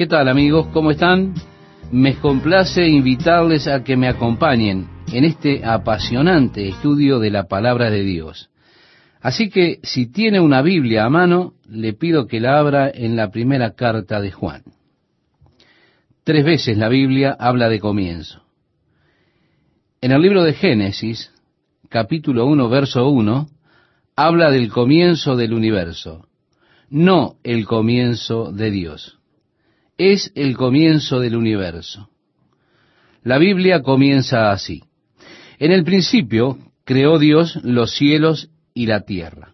¿Qué tal amigos? ¿Cómo están? Me complace invitarles a que me acompañen en este apasionante estudio de la palabra de Dios. Así que si tiene una Biblia a mano, le pido que la abra en la primera carta de Juan. Tres veces la Biblia habla de comienzo. En el libro de Génesis, capítulo 1, verso 1, habla del comienzo del universo, no el comienzo de Dios. Es el comienzo del universo. La Biblia comienza así. En el principio creó Dios los cielos y la tierra.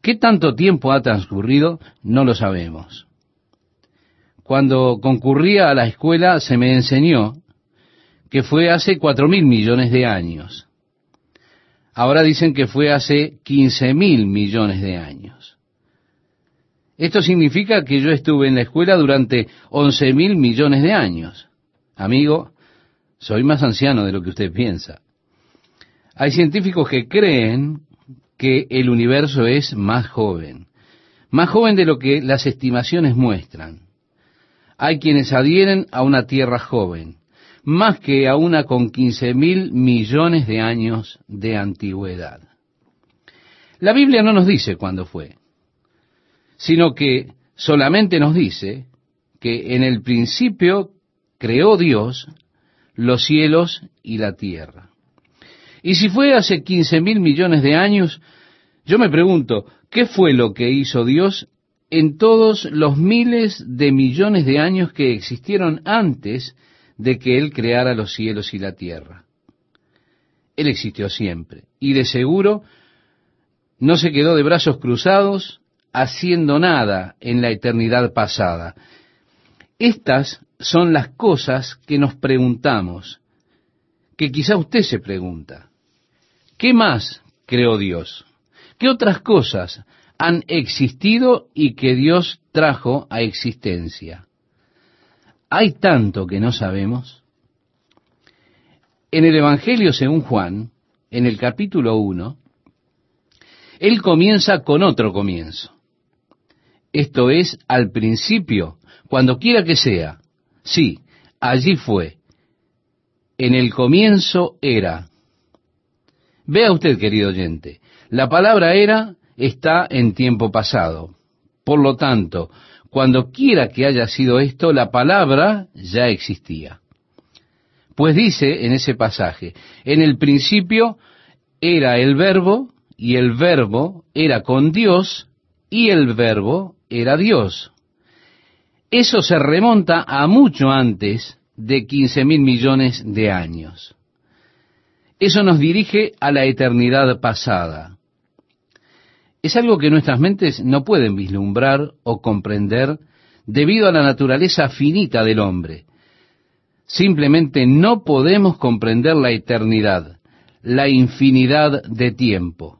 ¿Qué tanto tiempo ha transcurrido? No lo sabemos. Cuando concurría a la escuela se me enseñó que fue hace cuatro mil millones de años. Ahora dicen que fue hace quince mil millones de años. Esto significa que yo estuve en la escuela durante once mil millones de años. Amigo, soy más anciano de lo que usted piensa. Hay científicos que creen que el universo es más joven, más joven de lo que las estimaciones muestran. Hay quienes adhieren a una Tierra joven, más que a una con quince mil millones de años de antigüedad. La Biblia no nos dice cuándo fue, sino que solamente nos dice que en el principio creó Dios los cielos y la tierra. Y si fue hace quince mil millones de años, yo me pregunto, ¿qué fue lo que hizo Dios en todos los miles de millones de años que existieron antes de que Él creara los cielos y la tierra. Él existió siempre y de seguro no se quedó de brazos cruzados haciendo nada en la eternidad pasada. Estas son las cosas que nos preguntamos, que quizá usted se pregunta. ¿Qué más creó Dios? ¿Qué otras cosas han existido y que Dios trajo a existencia? Hay tanto que no sabemos. En el Evangelio según Juan, en el capítulo 1, él comienza con otro comienzo. Esto es al principio, cuando quiera que sea. Sí, allí fue. En el comienzo era. Vea usted, querido oyente, la palabra era está en tiempo pasado. Por lo tanto, cuando quiera que haya sido esto, la palabra ya existía. Pues dice en ese pasaje, en el principio era el verbo, y el verbo era con Dios, y el verbo era Dios. Eso se remonta a mucho antes de quince mil millones de años. Eso nos dirige a la eternidad pasada es algo que nuestras mentes no pueden vislumbrar o comprender debido a la naturaleza finita del hombre. Simplemente no podemos comprender la eternidad, la infinidad de tiempo.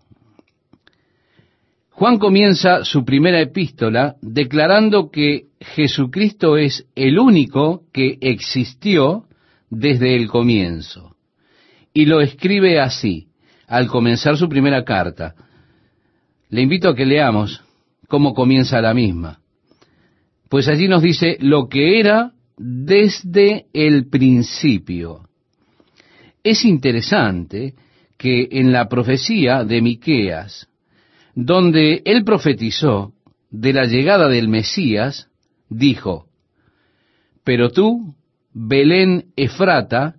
Juan comienza su primera epístola declarando que Jesucristo es el único que existió desde el comienzo. Y lo escribe así, al comenzar su primera carta. Le invito a que leamos cómo comienza la misma. Pues allí nos dice lo que era desde el principio. Es interesante que en la profecía de Miqueas, donde él profetizó de la llegada del Mesías, dijo: Pero tú, Belén Efrata,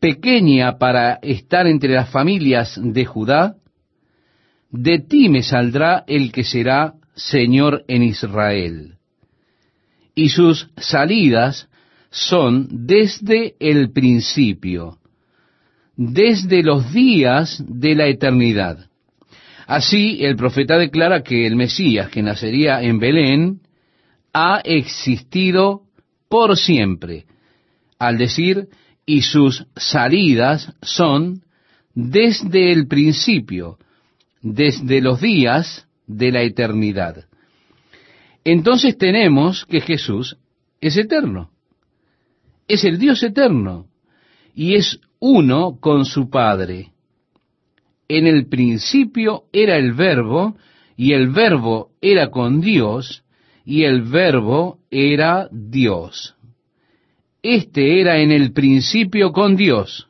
pequeña para estar entre las familias de Judá, de ti me saldrá el que será Señor en Israel. Y sus salidas son desde el principio, desde los días de la eternidad. Así el profeta declara que el Mesías que nacería en Belén ha existido por siempre, al decir, y sus salidas son desde el principio, desde los días de la eternidad. Entonces tenemos que Jesús es eterno, es el Dios eterno y es uno con su Padre. En el principio era el verbo y el verbo era con Dios y el verbo era Dios. Este era en el principio con Dios.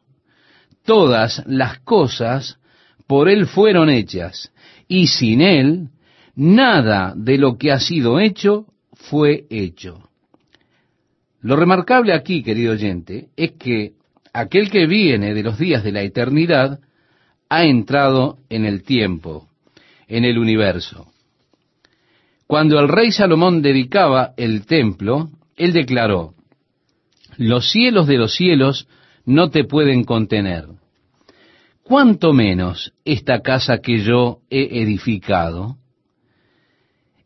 Todas las cosas por Él fueron hechas, y sin Él nada de lo que ha sido hecho fue hecho. Lo remarcable aquí, querido oyente, es que aquel que viene de los días de la eternidad ha entrado en el tiempo, en el universo. Cuando el rey Salomón dedicaba el templo, él declaró, los cielos de los cielos no te pueden contener. ¿Cuánto menos esta casa que yo he edificado?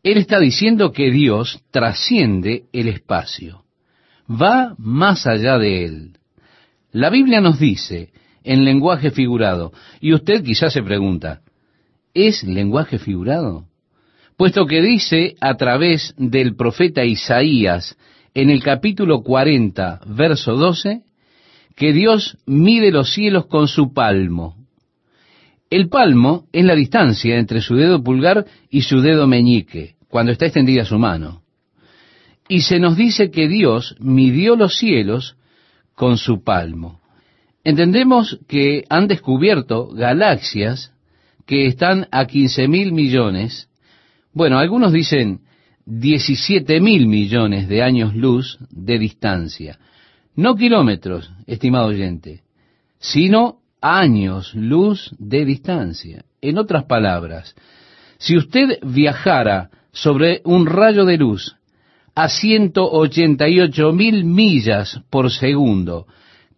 Él está diciendo que Dios trasciende el espacio, va más allá de él. La Biblia nos dice en lenguaje figurado, y usted quizás se pregunta, ¿es lenguaje figurado? Puesto que dice a través del profeta Isaías en el capítulo 40, verso 12, que Dios mide los cielos con su palmo. El palmo es la distancia entre su dedo pulgar y su dedo meñique, cuando está extendida su mano. Y se nos dice que Dios midió los cielos con su palmo. Entendemos que han descubierto galaxias que están a 15 mil millones, bueno, algunos dicen 17 mil millones de años luz de distancia. No kilómetros, estimado oyente, sino años luz de distancia. En otras palabras, si usted viajara sobre un rayo de luz a 188 mil millas por segundo,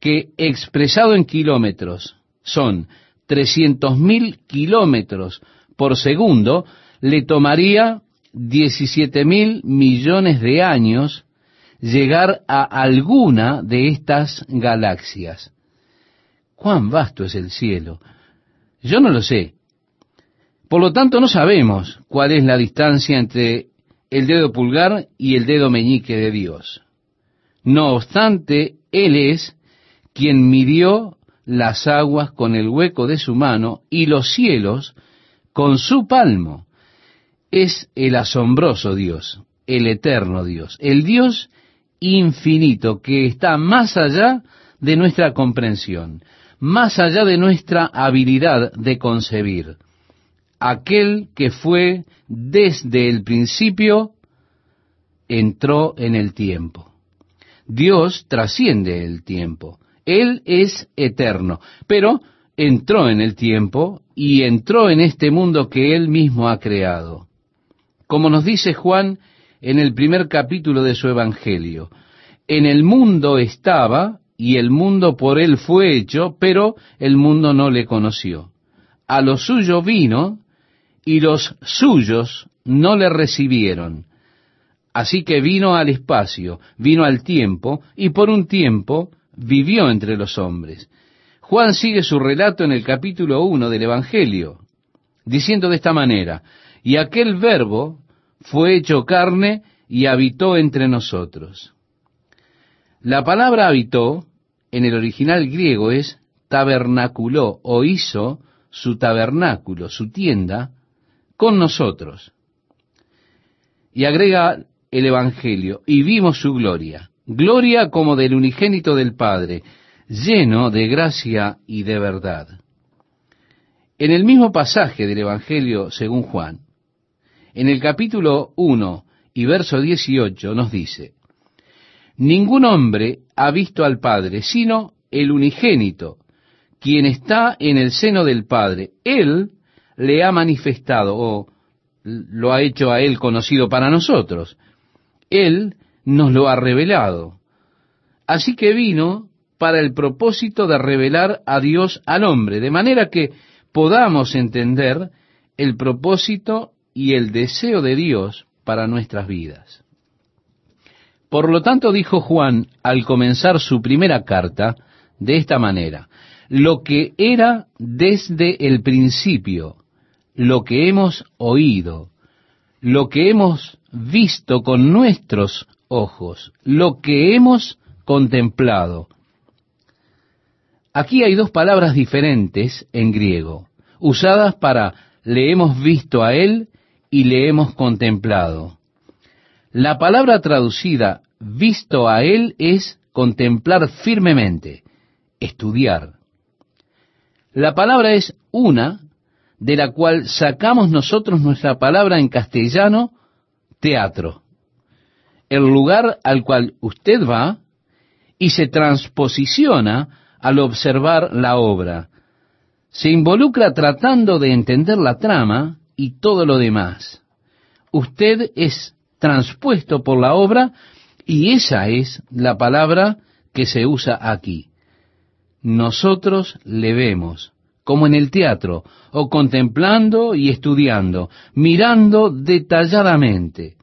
que expresado en kilómetros son 300 mil kilómetros por segundo, le tomaría 17 mil millones de años llegar a alguna de estas galaxias. ¿Cuán vasto es el cielo? Yo no lo sé. Por lo tanto, no sabemos cuál es la distancia entre el dedo pulgar y el dedo meñique de Dios. No obstante, Él es quien midió las aguas con el hueco de su mano y los cielos con su palmo es el asombroso Dios, el eterno Dios, el Dios infinito que está más allá de nuestra comprensión, más allá de nuestra habilidad de concebir. Aquel que fue desde el principio, entró en el tiempo. Dios trasciende el tiempo. Él es eterno, pero entró en el tiempo y entró en este mundo que Él mismo ha creado como nos dice Juan en el primer capítulo de su Evangelio. En el mundo estaba, y el mundo por él fue hecho, pero el mundo no le conoció. A lo suyo vino, y los suyos no le recibieron. Así que vino al espacio, vino al tiempo, y por un tiempo vivió entre los hombres. Juan sigue su relato en el capítulo 1 del Evangelio, diciendo de esta manera, y aquel verbo fue hecho carne y habitó entre nosotros. La palabra habitó en el original griego es tabernaculó o hizo su tabernáculo, su tienda, con nosotros. Y agrega el Evangelio, y vimos su gloria, gloria como del unigénito del Padre, lleno de gracia y de verdad. En el mismo pasaje del Evangelio según Juan, en el capítulo 1 y verso 18 nos dice, Ningún hombre ha visto al Padre, sino el unigénito, quien está en el seno del Padre. Él le ha manifestado o lo ha hecho a Él conocido para nosotros. Él nos lo ha revelado. Así que vino para el propósito de revelar a Dios al hombre, de manera que podamos entender el propósito y el deseo de Dios para nuestras vidas. Por lo tanto, dijo Juan al comenzar su primera carta de esta manera, lo que era desde el principio, lo que hemos oído, lo que hemos visto con nuestros ojos, lo que hemos contemplado. Aquí hay dos palabras diferentes en griego, usadas para le hemos visto a él y le hemos contemplado. La palabra traducida visto a Él es contemplar firmemente, estudiar. La palabra es una de la cual sacamos nosotros nuestra palabra en castellano, teatro. El lugar al cual usted va y se transposiciona al observar la obra. Se involucra tratando de entender la trama y todo lo demás. Usted es transpuesto por la obra y esa es la palabra que se usa aquí. Nosotros le vemos, como en el teatro, o contemplando y estudiando, mirando detalladamente.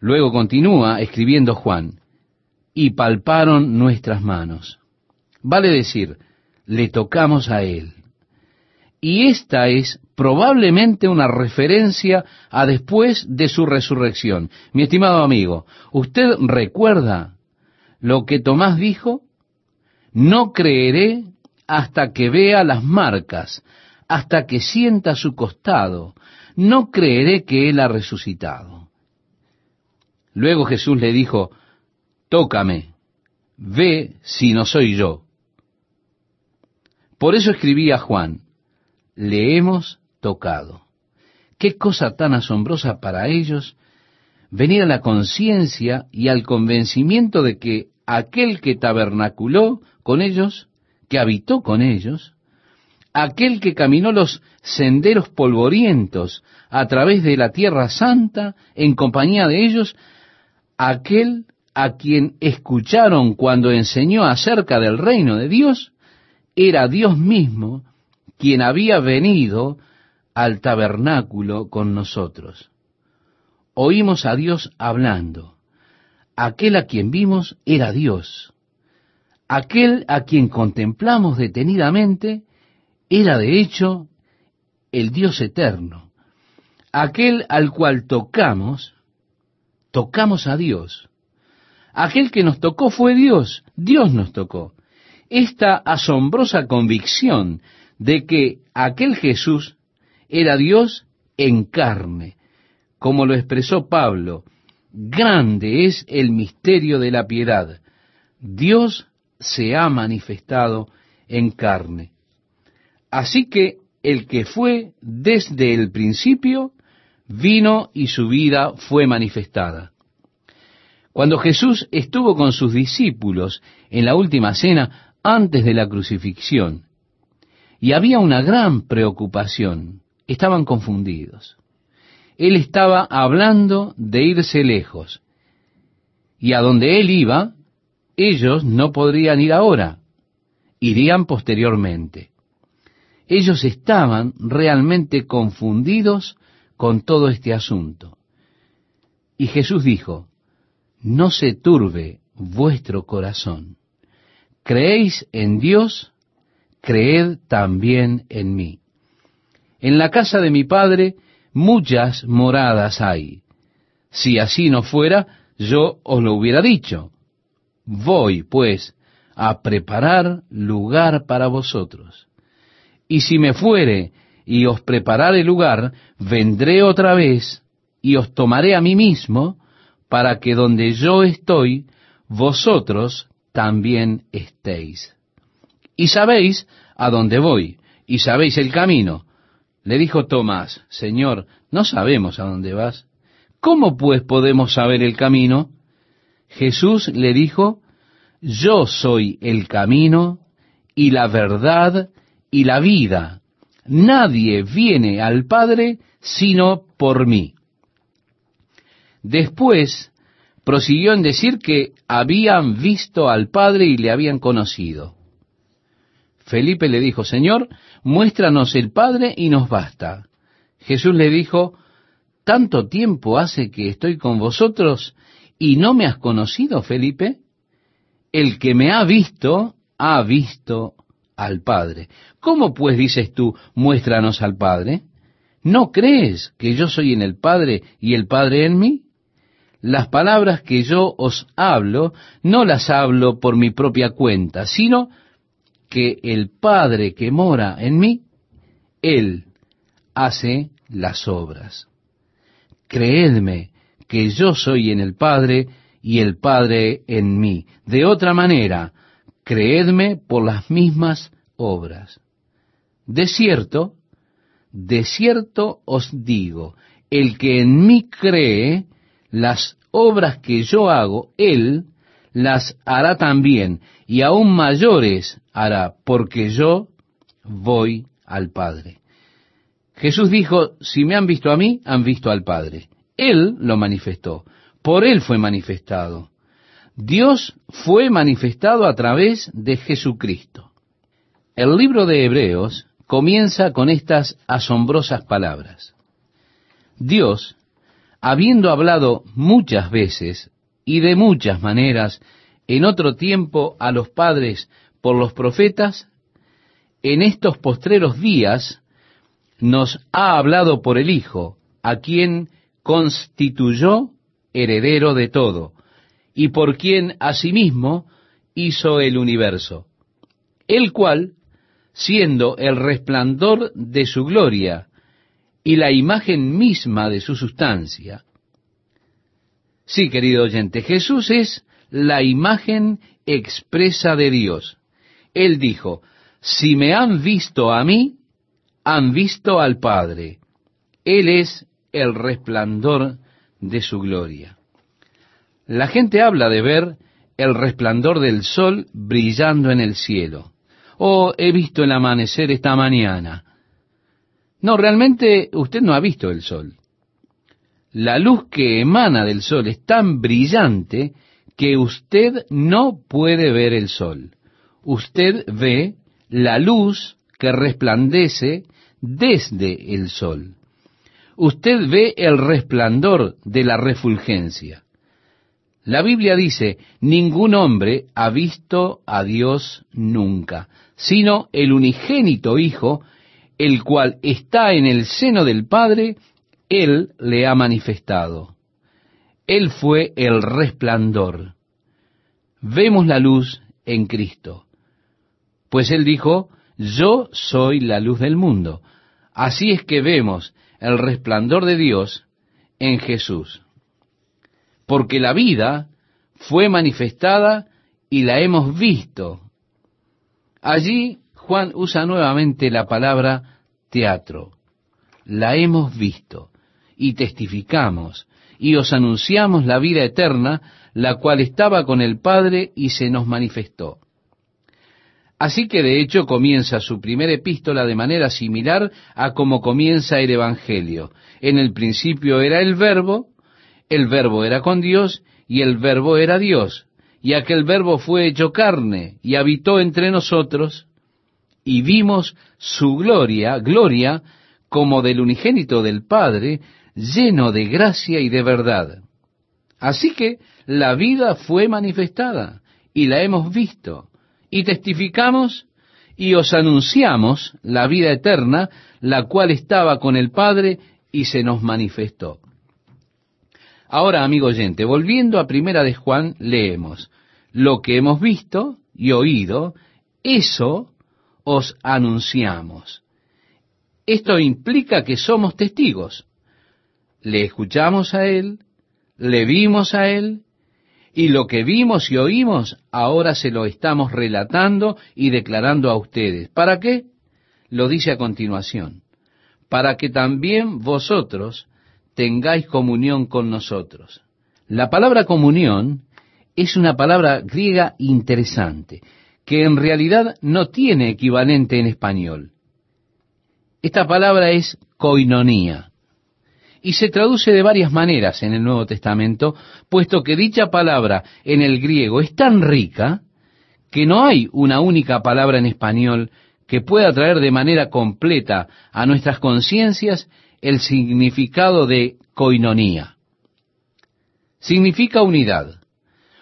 Luego continúa escribiendo Juan, y palparon nuestras manos. Vale decir, le tocamos a Él. Y esta es probablemente una referencia a después de su resurrección. Mi estimado amigo, ¿usted recuerda lo que Tomás dijo? No creeré hasta que vea las marcas, hasta que sienta su costado. No creeré que Él ha resucitado. Luego Jesús le dijo, tócame, ve si no soy yo. Por eso escribí a Juan, le hemos tocado. Qué cosa tan asombrosa para ellos venir a la conciencia y al convencimiento de que aquel que tabernaculó con ellos, que habitó con ellos, aquel que caminó los senderos polvorientos a través de la tierra santa en compañía de ellos, aquel a quien escucharon cuando enseñó acerca del reino de Dios, era Dios mismo quien había venido al tabernáculo con nosotros. Oímos a Dios hablando. Aquel a quien vimos era Dios. Aquel a quien contemplamos detenidamente era de hecho el Dios eterno. Aquel al cual tocamos, tocamos a Dios. Aquel que nos tocó fue Dios, Dios nos tocó. Esta asombrosa convicción de que aquel Jesús era Dios en carne, como lo expresó Pablo, grande es el misterio de la piedad. Dios se ha manifestado en carne. Así que el que fue desde el principio, vino y su vida fue manifestada. Cuando Jesús estuvo con sus discípulos en la última cena antes de la crucifixión, y había una gran preocupación, estaban confundidos. Él estaba hablando de irse lejos, y a donde él iba, ellos no podrían ir ahora, irían posteriormente. Ellos estaban realmente confundidos con todo este asunto. Y Jesús dijo, no se turbe vuestro corazón. Creéis en Dios, creed también en mí. En la casa de mi Padre muchas moradas hay. Si así no fuera, yo os lo hubiera dicho. Voy, pues, a preparar lugar para vosotros. Y si me fuere y os preparare lugar, vendré otra vez y os tomaré a mí mismo, para que donde yo estoy, vosotros también estéis. Y sabéis a dónde voy, y sabéis el camino. Le dijo Tomás, Señor, no sabemos a dónde vas. ¿Cómo pues podemos saber el camino? Jesús le dijo, Yo soy el camino y la verdad y la vida. Nadie viene al Padre sino por mí. Después prosiguió en decir que habían visto al Padre y le habían conocido. Felipe le dijo, Señor, muéstranos el Padre y nos basta. Jesús le dijo, ¿tanto tiempo hace que estoy con vosotros y no me has conocido, Felipe? El que me ha visto, ha visto al Padre. ¿Cómo pues dices tú, muéstranos al Padre? ¿No crees que yo soy en el Padre y el Padre en mí? Las palabras que yo os hablo, no las hablo por mi propia cuenta, sino que el Padre que mora en mí, Él hace las obras. Creedme, que yo soy en el Padre y el Padre en mí. De otra manera, creedme por las mismas obras. De cierto, de cierto os digo, el que en mí cree, las obras que yo hago, él las hará también, y aún mayores hará, porque yo voy al Padre. Jesús dijo, si me han visto a mí, han visto al Padre. Él lo manifestó, por Él fue manifestado. Dios fue manifestado a través de Jesucristo. El libro de Hebreos comienza con estas asombrosas palabras. Dios, habiendo hablado muchas veces y de muchas maneras en otro tiempo a los padres por los profetas, en estos postreros días nos ha hablado por el Hijo, a quien constituyó heredero de todo, y por quien asimismo hizo el universo, el cual, siendo el resplandor de su gloria y la imagen misma de su sustancia. Sí, querido oyente, Jesús es la imagen expresa de Dios. Él dijo, si me han visto a mí, han visto al Padre. Él es el resplandor de su gloria. La gente habla de ver el resplandor del sol brillando en el cielo. Oh, he visto el amanecer esta mañana. No, realmente usted no ha visto el sol. La luz que emana del sol es tan brillante que usted no puede ver el sol. Usted ve la luz que resplandece desde el sol. Usted ve el resplandor de la refulgencia. La Biblia dice, ningún hombre ha visto a Dios nunca, sino el unigénito Hijo, el cual está en el seno del Padre, Él le ha manifestado. Él fue el resplandor. Vemos la luz en Cristo. Pues Él dijo, yo soy la luz del mundo. Así es que vemos el resplandor de Dios en Jesús. Porque la vida fue manifestada y la hemos visto. Allí Juan usa nuevamente la palabra teatro. La hemos visto y testificamos y os anunciamos la vida eterna, la cual estaba con el Padre y se nos manifestó. Así que de hecho comienza su primera epístola de manera similar a como comienza el Evangelio. En el principio era el verbo, el verbo era con Dios y el verbo era Dios. Y aquel verbo fue hecho carne y habitó entre nosotros y vimos su gloria, gloria como del unigénito del Padre, lleno de gracia y de verdad. Así que la vida fue manifestada y la hemos visto y testificamos y os anunciamos la vida eterna, la cual estaba con el Padre y se nos manifestó. Ahora, amigo oyente, volviendo a Primera de Juan, leemos, lo que hemos visto y oído, eso os anunciamos. Esto implica que somos testigos. Le escuchamos a Él, le vimos a Él y lo que vimos y oímos, ahora se lo estamos relatando y declarando a ustedes. ¿Para qué? Lo dice a continuación. Para que también vosotros tengáis comunión con nosotros. La palabra comunión es una palabra griega interesante, que en realidad no tiene equivalente en español. Esta palabra es koinonía y se traduce de varias maneras en el Nuevo Testamento, puesto que dicha palabra en el griego es tan rica que no hay una única palabra en español que pueda traer de manera completa a nuestras conciencias el significado de coinonía. Significa unidad,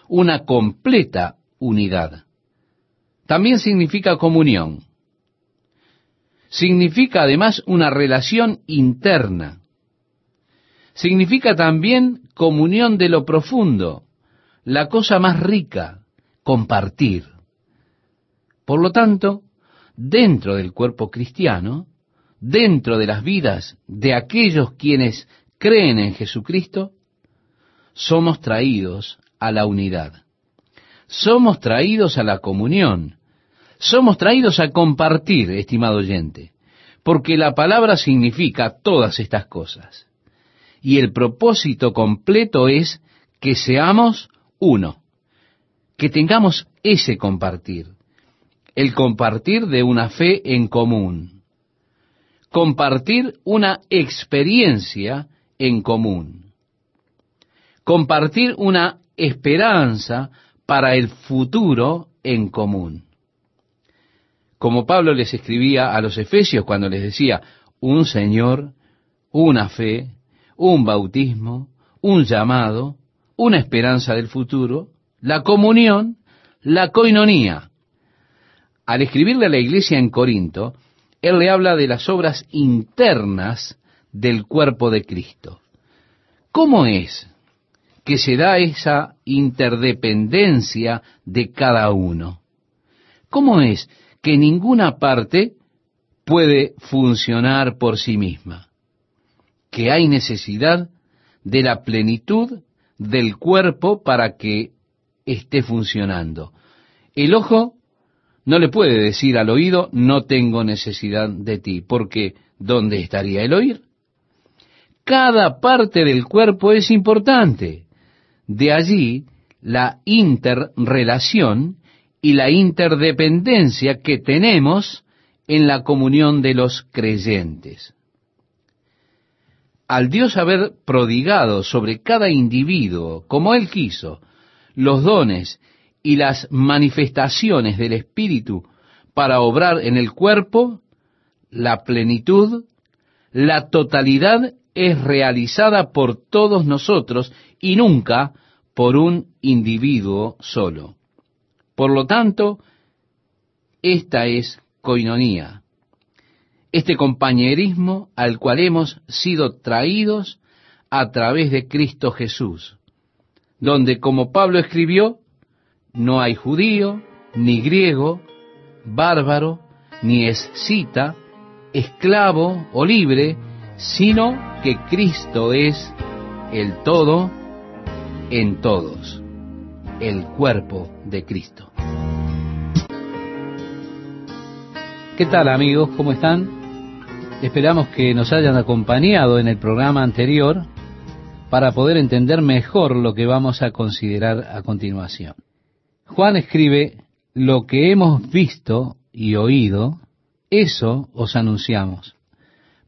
una completa unidad. También significa comunión. Significa además una relación interna significa también comunión de lo profundo, la cosa más rica, compartir. Por lo tanto, dentro del cuerpo cristiano, dentro de las vidas de aquellos quienes creen en Jesucristo, somos traídos a la unidad. Somos traídos a la comunión. Somos traídos a compartir, estimado oyente, porque la palabra significa todas estas cosas. Y el propósito completo es que seamos uno, que tengamos ese compartir, el compartir de una fe en común, compartir una experiencia en común, compartir una esperanza para el futuro en común. Como Pablo les escribía a los efesios cuando les decía, un Señor, una fe, un bautismo, un llamado, una esperanza del futuro, la comunión, la coinonía. Al escribirle a la iglesia en Corinto, él le habla de las obras internas del cuerpo de Cristo. ¿Cómo es que se da esa interdependencia de cada uno. ¿Cómo es que ninguna parte puede funcionar por sí misma? Que hay necesidad de la plenitud del cuerpo para que esté funcionando. El ojo no le puede decir al oído, no tengo necesidad de ti, porque ¿dónde estaría el oír? Cada parte del cuerpo es importante. De allí la interrelación y la interdependencia que tenemos en la comunión de los creyentes. Al Dios haber prodigado sobre cada individuo, como Él quiso, los dones y las manifestaciones del Espíritu para obrar en el cuerpo, la plenitud, la totalidad es realizada por todos nosotros y nunca por un individuo solo. Por lo tanto, esta es coinonía, este compañerismo al cual hemos sido traídos a través de Cristo Jesús, donde, como Pablo escribió, no hay judío, ni griego, bárbaro, ni escita, esclavo o libre, sino que Cristo es el todo en todos, el cuerpo de Cristo. ¿Qué tal amigos? ¿Cómo están? Esperamos que nos hayan acompañado en el programa anterior para poder entender mejor lo que vamos a considerar a continuación. Juan escribe, lo que hemos visto y oído, eso os anunciamos,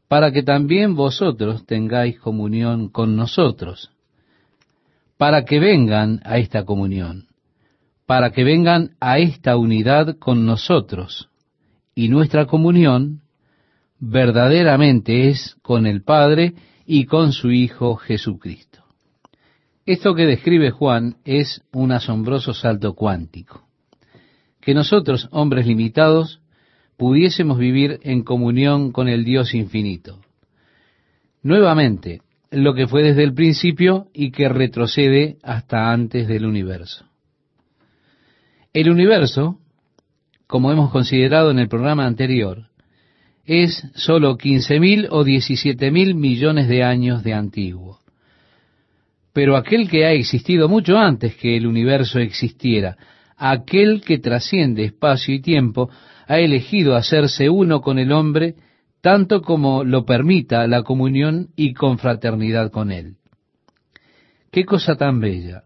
para que también vosotros tengáis comunión con nosotros para que vengan a esta comunión, para que vengan a esta unidad con nosotros. Y nuestra comunión verdaderamente es con el Padre y con su Hijo Jesucristo. Esto que describe Juan es un asombroso salto cuántico. Que nosotros, hombres limitados, pudiésemos vivir en comunión con el Dios infinito. Nuevamente, lo que fue desde el principio y que retrocede hasta antes del universo. El universo, como hemos considerado en el programa anterior, es sólo 15.000 o 17.000 millones de años de antiguo. Pero aquel que ha existido mucho antes que el universo existiera, aquel que trasciende espacio y tiempo, ha elegido hacerse uno con el hombre tanto como lo permita la comunión y confraternidad con Él. Qué cosa tan bella,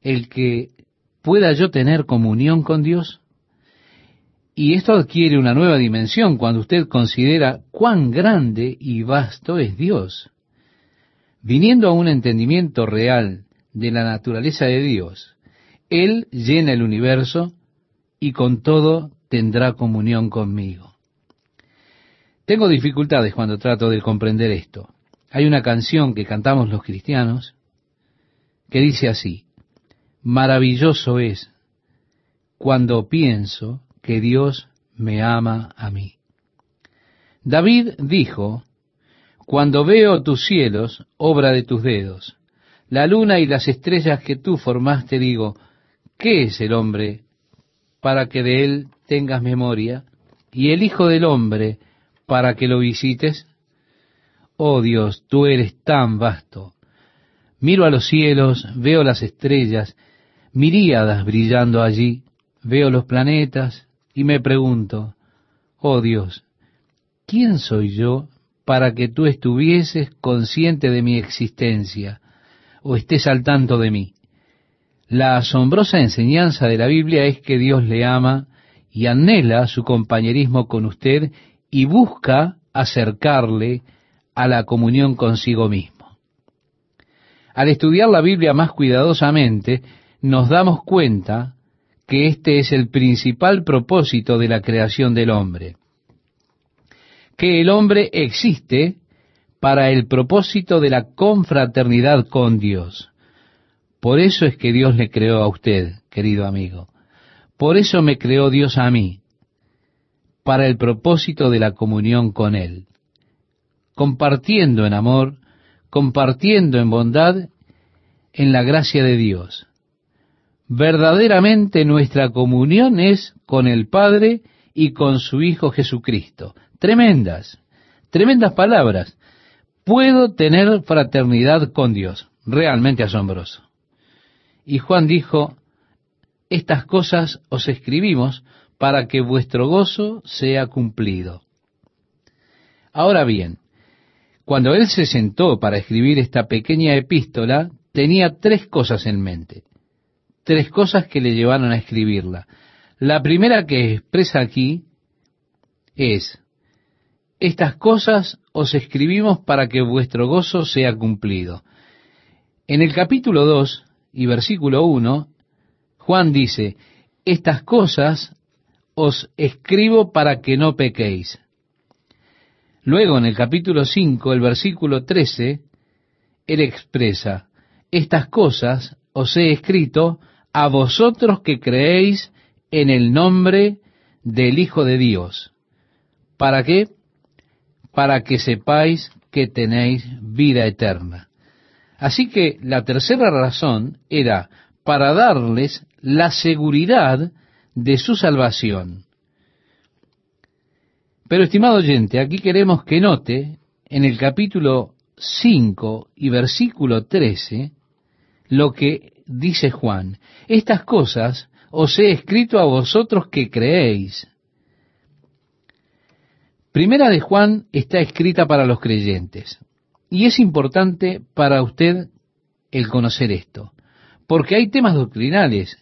el que pueda yo tener comunión con Dios. Y esto adquiere una nueva dimensión cuando usted considera cuán grande y vasto es Dios. Viniendo a un entendimiento real de la naturaleza de Dios, Él llena el universo y con todo tendrá comunión conmigo. Tengo dificultades cuando trato de comprender esto. Hay una canción que cantamos los cristianos que dice así, maravilloso es cuando pienso que Dios me ama a mí. David dijo, cuando veo tus cielos, obra de tus dedos, la luna y las estrellas que tú formaste, digo, ¿qué es el hombre para que de él tengas memoria? Y el Hijo del Hombre para que lo visites? Oh Dios, tú eres tan vasto. Miro a los cielos, veo las estrellas, miríadas brillando allí, veo los planetas y me pregunto, oh Dios, ¿quién soy yo para que tú estuvieses consciente de mi existencia o estés al tanto de mí? La asombrosa enseñanza de la Biblia es que Dios le ama y anhela su compañerismo con usted y busca acercarle a la comunión consigo mismo. Al estudiar la Biblia más cuidadosamente, nos damos cuenta que este es el principal propósito de la creación del hombre. Que el hombre existe para el propósito de la confraternidad con Dios. Por eso es que Dios le creó a usted, querido amigo. Por eso me creó Dios a mí, para el propósito de la comunión con Él. Compartiendo en amor, compartiendo en bondad, en la gracia de Dios. Verdaderamente nuestra comunión es con el Padre y con su Hijo Jesucristo. Tremendas, tremendas palabras. Puedo tener fraternidad con Dios. Realmente asombroso. Y Juan dijo, estas cosas os escribimos para que vuestro gozo sea cumplido. Ahora bien, cuando él se sentó para escribir esta pequeña epístola, tenía tres cosas en mente, tres cosas que le llevaron a escribirla. La primera que expresa aquí es, estas cosas os escribimos para que vuestro gozo sea cumplido. En el capítulo 2, y versículo 1, Juan dice, estas cosas os escribo para que no pequéis. Luego en el capítulo 5, el versículo 13, él expresa, estas cosas os he escrito a vosotros que creéis en el nombre del Hijo de Dios. ¿Para qué? Para que sepáis que tenéis vida eterna. Así que la tercera razón era para darles la seguridad de su salvación. Pero, estimado oyente, aquí queremos que note en el capítulo 5 y versículo 13 lo que dice Juan. Estas cosas os he escrito a vosotros que creéis. Primera de Juan está escrita para los creyentes. Y es importante para usted el conocer esto, porque hay temas doctrinales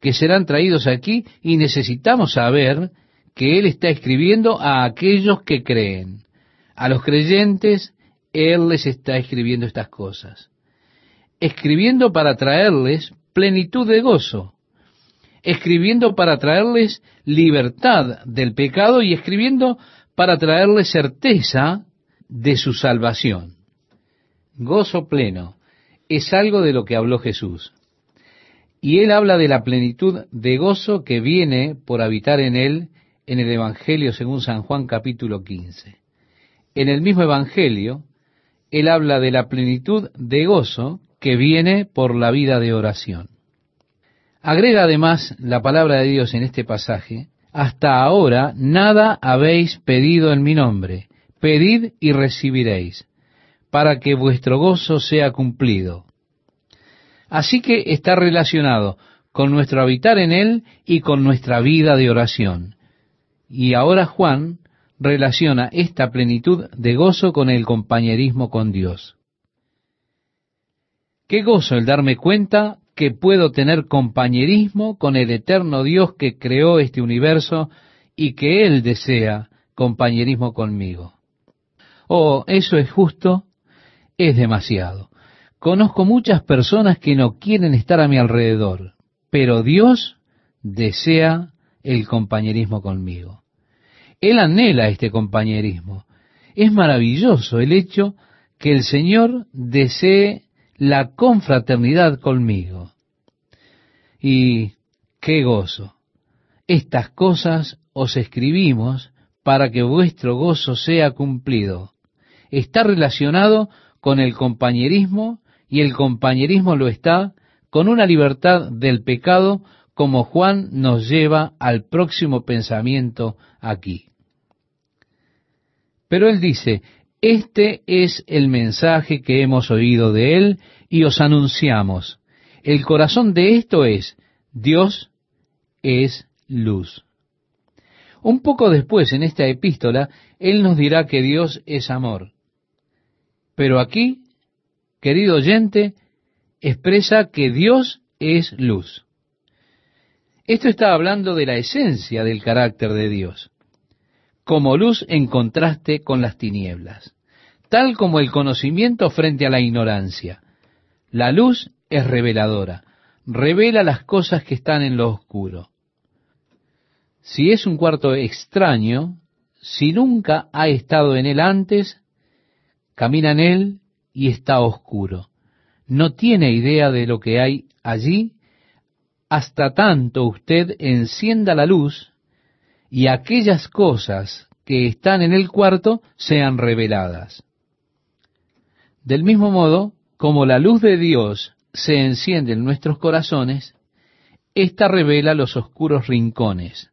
que serán traídos aquí y necesitamos saber que Él está escribiendo a aquellos que creen. A los creyentes, Él les está escribiendo estas cosas. Escribiendo para traerles plenitud de gozo. Escribiendo para traerles libertad del pecado y escribiendo para traerles certeza de su salvación. Gozo pleno es algo de lo que habló Jesús. Y él habla de la plenitud de gozo que viene por habitar en él en el Evangelio según San Juan capítulo 15. En el mismo Evangelio, él habla de la plenitud de gozo que viene por la vida de oración. Agrega además la palabra de Dios en este pasaje, hasta ahora nada habéis pedido en mi nombre, pedid y recibiréis para que vuestro gozo sea cumplido. Así que está relacionado con nuestro habitar en Él y con nuestra vida de oración. Y ahora Juan relaciona esta plenitud de gozo con el compañerismo con Dios. Qué gozo el darme cuenta que puedo tener compañerismo con el eterno Dios que creó este universo y que Él desea compañerismo conmigo. Oh, eso es justo es demasiado. Conozco muchas personas que no quieren estar a mi alrededor, pero Dios desea el compañerismo conmigo. Él anhela este compañerismo. Es maravilloso el hecho que el Señor desee la confraternidad conmigo. Y qué gozo. Estas cosas os escribimos para que vuestro gozo sea cumplido. Está relacionado con el compañerismo y el compañerismo lo está con una libertad del pecado como Juan nos lleva al próximo pensamiento aquí. Pero él dice, Este es el mensaje que hemos oído de él y os anunciamos. El corazón de esto es, Dios es luz. Un poco después, en esta epístola, él nos dirá que Dios es amor. Pero aquí, querido oyente, expresa que Dios es luz. Esto está hablando de la esencia del carácter de Dios, como luz en contraste con las tinieblas, tal como el conocimiento frente a la ignorancia. La luz es reveladora, revela las cosas que están en lo oscuro. Si es un cuarto extraño, si nunca ha estado en él antes, camina en él y está oscuro. No tiene idea de lo que hay allí hasta tanto usted encienda la luz y aquellas cosas que están en el cuarto sean reveladas. Del mismo modo, como la luz de Dios se enciende en nuestros corazones, ésta revela los oscuros rincones.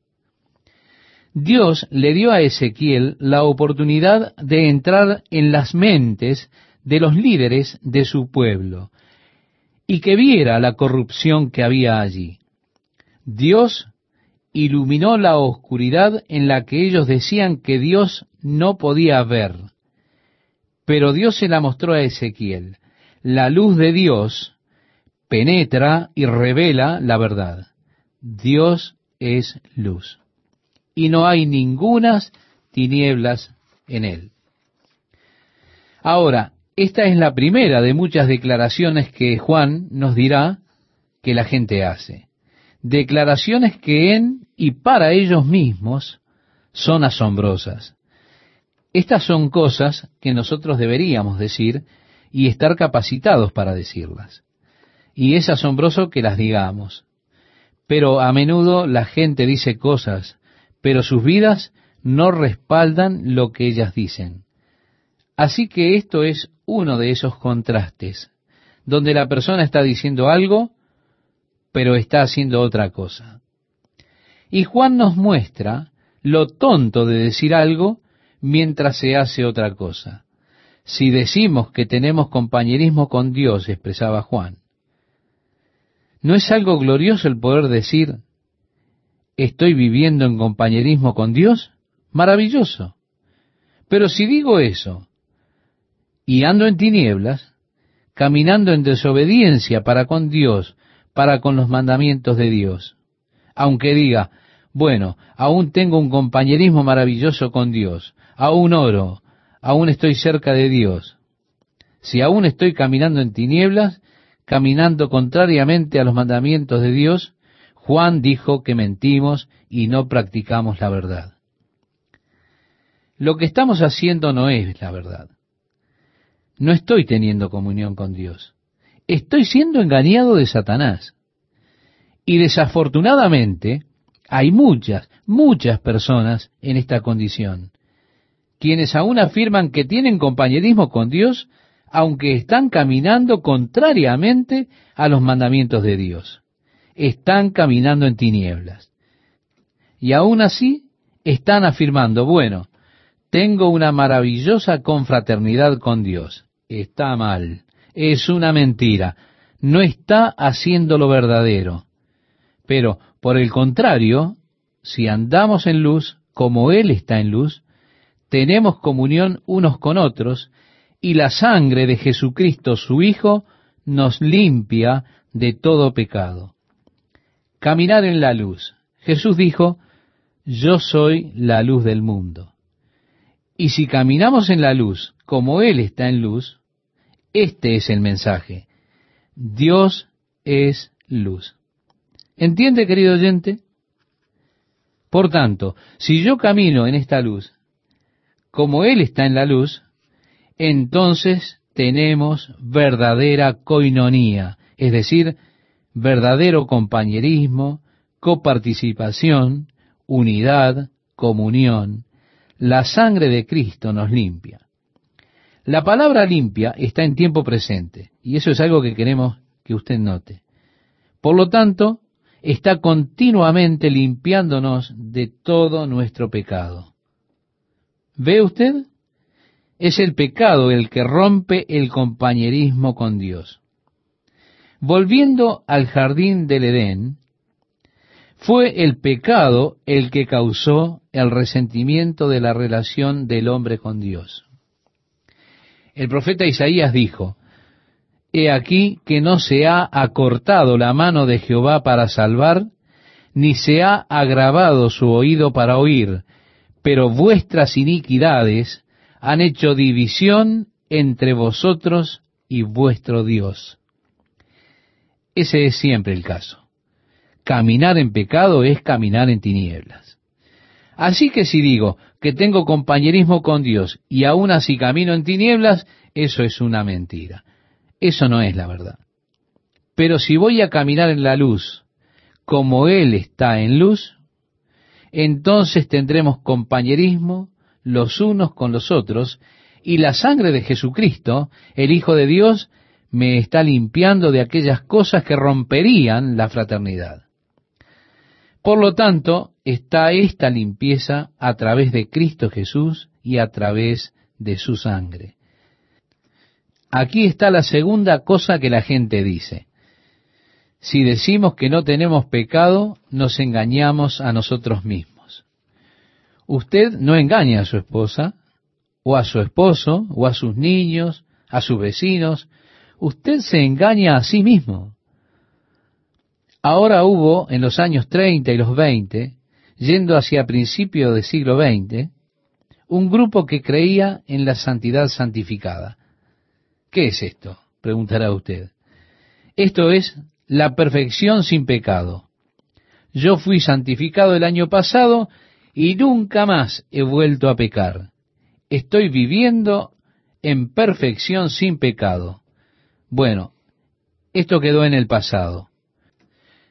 Dios le dio a Ezequiel la oportunidad de entrar en las mentes de los líderes de su pueblo y que viera la corrupción que había allí. Dios iluminó la oscuridad en la que ellos decían que Dios no podía ver. Pero Dios se la mostró a Ezequiel. La luz de Dios penetra y revela la verdad. Dios es luz. Y no hay ningunas tinieblas en él. Ahora, esta es la primera de muchas declaraciones que Juan nos dirá que la gente hace. Declaraciones que en y para ellos mismos son asombrosas. Estas son cosas que nosotros deberíamos decir y estar capacitados para decirlas. Y es asombroso que las digamos. Pero a menudo la gente dice cosas, pero sus vidas no respaldan lo que ellas dicen. Así que esto es uno de esos contrastes, donde la persona está diciendo algo, pero está haciendo otra cosa. Y Juan nos muestra lo tonto de decir algo mientras se hace otra cosa. Si decimos que tenemos compañerismo con Dios, expresaba Juan, ¿no es algo glorioso el poder decir, estoy viviendo en compañerismo con Dios? Maravilloso. Pero si digo eso, y ando en tinieblas, caminando en desobediencia para con Dios, para con los mandamientos de Dios. Aunque diga, bueno, aún tengo un compañerismo maravilloso con Dios, aún oro, aún estoy cerca de Dios. Si aún estoy caminando en tinieblas, caminando contrariamente a los mandamientos de Dios, Juan dijo que mentimos y no practicamos la verdad. Lo que estamos haciendo no es la verdad no estoy teniendo comunión con Dios. Estoy siendo engañado de Satanás. Y desafortunadamente hay muchas, muchas personas en esta condición, quienes aún afirman que tienen compañerismo con Dios, aunque están caminando contrariamente a los mandamientos de Dios. Están caminando en tinieblas. Y aún así están afirmando, bueno, tengo una maravillosa confraternidad con Dios. Está mal. Es una mentira. No está haciendo lo verdadero. Pero, por el contrario, si andamos en luz, como Él está en luz, tenemos comunión unos con otros, y la sangre de Jesucristo, su Hijo, nos limpia de todo pecado. Caminar en la luz. Jesús dijo, yo soy la luz del mundo. Y si caminamos en la luz como Él está en luz, este es el mensaje. Dios es luz. ¿Entiende, querido oyente? Por tanto, si yo camino en esta luz, como Él está en la luz, entonces tenemos verdadera coinonía, es decir, verdadero compañerismo, coparticipación, unidad, comunión, la sangre de Cristo nos limpia. La palabra limpia está en tiempo presente, y eso es algo que queremos que usted note. Por lo tanto, está continuamente limpiándonos de todo nuestro pecado. ¿Ve usted? es el pecado el que rompe el compañerismo con Dios. Volviendo al jardín del Edén, fue el pecado el que causó el resentimiento de la relación del hombre con Dios. El profeta Isaías dijo, He aquí que no se ha acortado la mano de Jehová para salvar, ni se ha agravado su oído para oír, pero vuestras iniquidades han hecho división entre vosotros y vuestro Dios. Ese es siempre el caso. Caminar en pecado es caminar en tinieblas. Así que si digo que tengo compañerismo con Dios y aún así camino en tinieblas, eso es una mentira. Eso no es la verdad. Pero si voy a caminar en la luz como Él está en luz, entonces tendremos compañerismo los unos con los otros, y la sangre de Jesucristo, el Hijo de Dios, me está limpiando de aquellas cosas que romperían la fraternidad. Por lo tanto, está esta limpieza a través de Cristo Jesús y a través de su sangre. Aquí está la segunda cosa que la gente dice. Si decimos que no tenemos pecado, nos engañamos a nosotros mismos. Usted no engaña a su esposa, o a su esposo, o a sus niños, a sus vecinos, usted se engaña a sí mismo. Ahora hubo en los años 30 y los 20, yendo hacia principio del siglo XX, un grupo que creía en la santidad santificada. ¿Qué es esto? preguntará usted. Esto es la perfección sin pecado. Yo fui santificado el año pasado y nunca más he vuelto a pecar. Estoy viviendo en perfección sin pecado. Bueno, esto quedó en el pasado.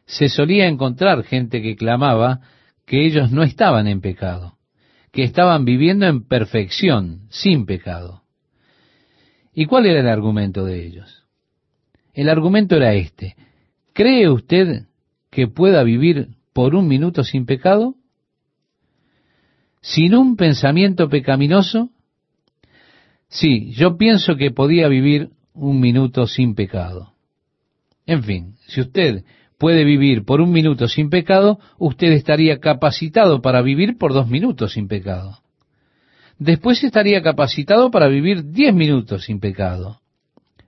Se solía encontrar gente que clamaba que ellos no estaban en pecado, que estaban viviendo en perfección, sin pecado. ¿Y cuál era el argumento de ellos? El argumento era este. ¿Cree usted que pueda vivir por un minuto sin pecado? ¿Sin un pensamiento pecaminoso? Sí, yo pienso que podía vivir un minuto sin pecado. En fin, si usted puede vivir por un minuto sin pecado, usted estaría capacitado para vivir por dos minutos sin pecado. Después estaría capacitado para vivir diez minutos sin pecado.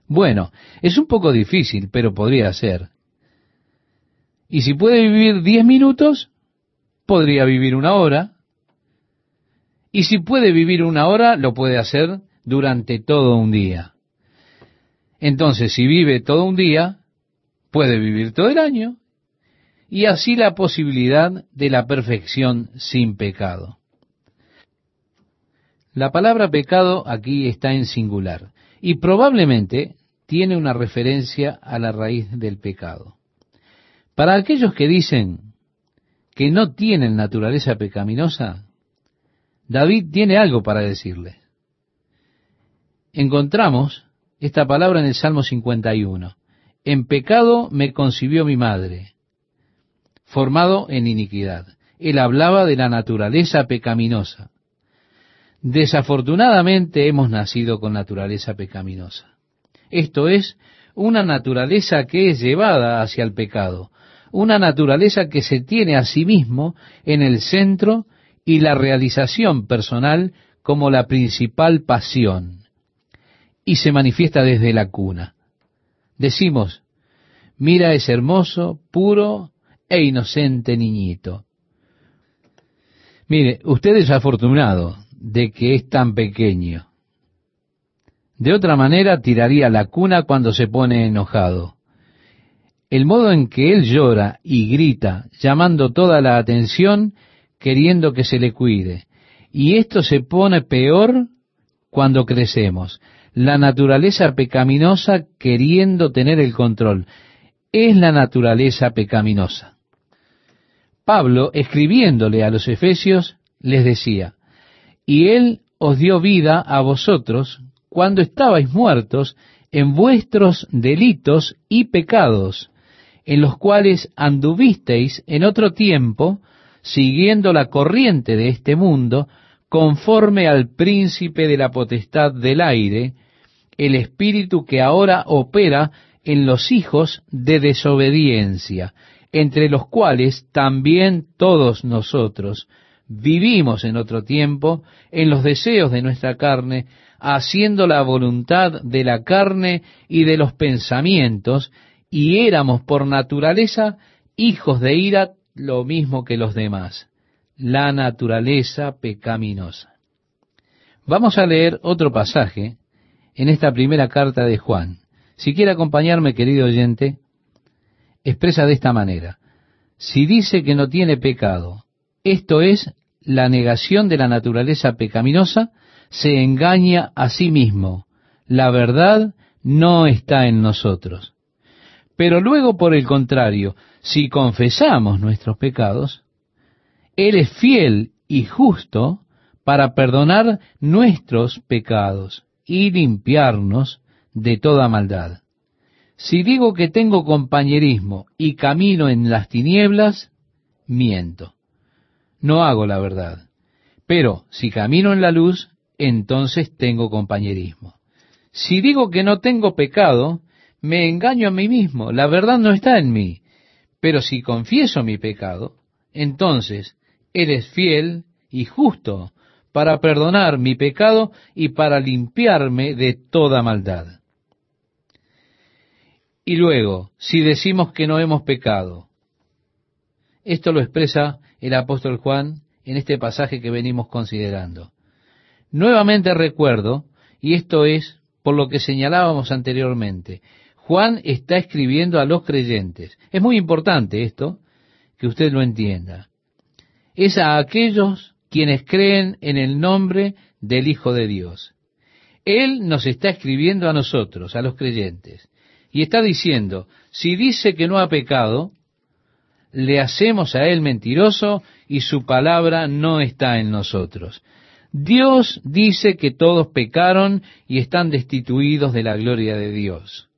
Bueno, es un poco difícil, pero podría ser. Y si puede vivir diez minutos, podría vivir una hora. Y si puede vivir una hora, lo puede hacer durante todo un día. Entonces, si vive todo un día, puede vivir todo el año, y así la posibilidad de la perfección sin pecado. La palabra pecado aquí está en singular, y probablemente tiene una referencia a la raíz del pecado. Para aquellos que dicen que no tienen naturaleza pecaminosa, David tiene algo para decirles. Encontramos esta palabra en el Salmo 51. En pecado me concibió mi madre, formado en iniquidad. Él hablaba de la naturaleza pecaminosa. Desafortunadamente hemos nacido con naturaleza pecaminosa. Esto es una naturaleza que es llevada hacia el pecado, una naturaleza que se tiene a sí mismo en el centro y la realización personal como la principal pasión, y se manifiesta desde la cuna. Decimos, mira ese hermoso, puro e inocente niñito. Mire, usted es afortunado de que es tan pequeño. De otra manera tiraría la cuna cuando se pone enojado. El modo en que él llora y grita, llamando toda la atención, queriendo que se le cuide. Y esto se pone peor cuando crecemos la naturaleza pecaminosa queriendo tener el control. Es la naturaleza pecaminosa. Pablo, escribiéndole a los Efesios, les decía, y Él os dio vida a vosotros cuando estabais muertos en vuestros delitos y pecados, en los cuales anduvisteis en otro tiempo, siguiendo la corriente de este mundo, conforme al príncipe de la potestad del aire, el espíritu que ahora opera en los hijos de desobediencia, entre los cuales también todos nosotros vivimos en otro tiempo en los deseos de nuestra carne, haciendo la voluntad de la carne y de los pensamientos, y éramos por naturaleza hijos de ira lo mismo que los demás, la naturaleza pecaminosa. Vamos a leer otro pasaje en esta primera carta de Juan. Si quiere acompañarme, querido oyente, expresa de esta manera. Si dice que no tiene pecado, esto es la negación de la naturaleza pecaminosa, se engaña a sí mismo. La verdad no está en nosotros. Pero luego, por el contrario, si confesamos nuestros pecados, Él es fiel y justo para perdonar nuestros pecados y limpiarnos de toda maldad. Si digo que tengo compañerismo y camino en las tinieblas, miento. No hago la verdad. Pero si camino en la luz, entonces tengo compañerismo. Si digo que no tengo pecado, me engaño a mí mismo. La verdad no está en mí. Pero si confieso mi pecado, entonces eres fiel y justo para perdonar mi pecado y para limpiarme de toda maldad. Y luego, si decimos que no hemos pecado, esto lo expresa el apóstol Juan en este pasaje que venimos considerando. Nuevamente recuerdo, y esto es por lo que señalábamos anteriormente, Juan está escribiendo a los creyentes. Es muy importante esto, que usted lo entienda. Es a aquellos quienes creen en el nombre del Hijo de Dios. Él nos está escribiendo a nosotros, a los creyentes, y está diciendo, si dice que no ha pecado, le hacemos a él mentiroso y su palabra no está en nosotros. Dios dice que todos pecaron y están destituidos de la gloria de Dios.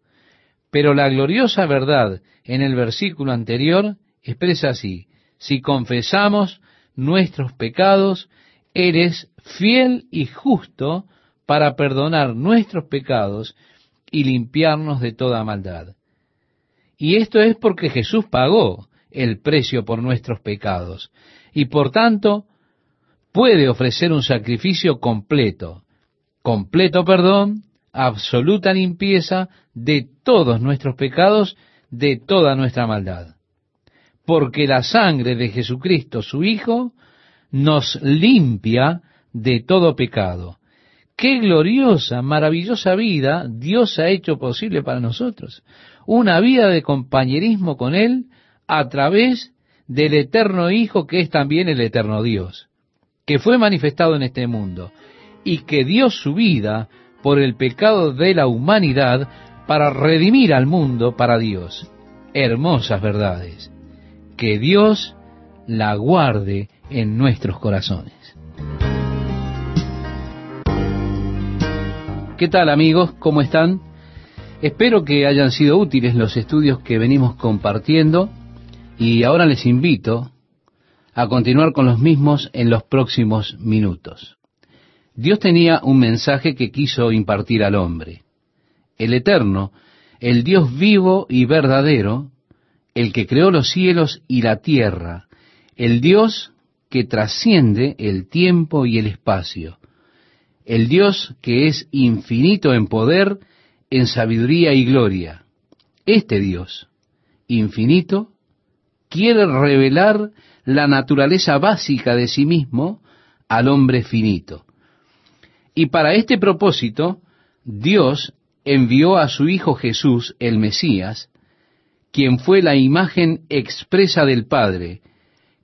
Pero la gloriosa verdad en el versículo anterior expresa así, si confesamos nuestros pecados, eres fiel y justo para perdonar nuestros pecados y limpiarnos de toda maldad. Y esto es porque Jesús pagó el precio por nuestros pecados y por tanto puede ofrecer un sacrificio completo, completo perdón, absoluta limpieza de todos nuestros pecados, de toda nuestra maldad porque la sangre de Jesucristo, su Hijo, nos limpia de todo pecado. Qué gloriosa, maravillosa vida Dios ha hecho posible para nosotros. Una vida de compañerismo con Él a través del eterno Hijo que es también el eterno Dios, que fue manifestado en este mundo y que dio su vida por el pecado de la humanidad para redimir al mundo para Dios. Hermosas verdades que Dios la guarde en nuestros corazones. ¿Qué tal amigos? ¿Cómo están? Espero que hayan sido útiles los estudios que venimos compartiendo y ahora les invito a continuar con los mismos en los próximos minutos. Dios tenía un mensaje que quiso impartir al hombre. El Eterno, el Dios vivo y verdadero, el que creó los cielos y la tierra, el Dios que trasciende el tiempo y el espacio, el Dios que es infinito en poder, en sabiduría y gloria. Este Dios, infinito, quiere revelar la naturaleza básica de sí mismo al hombre finito. Y para este propósito, Dios envió a su Hijo Jesús, el Mesías, quien fue la imagen expresa del Padre,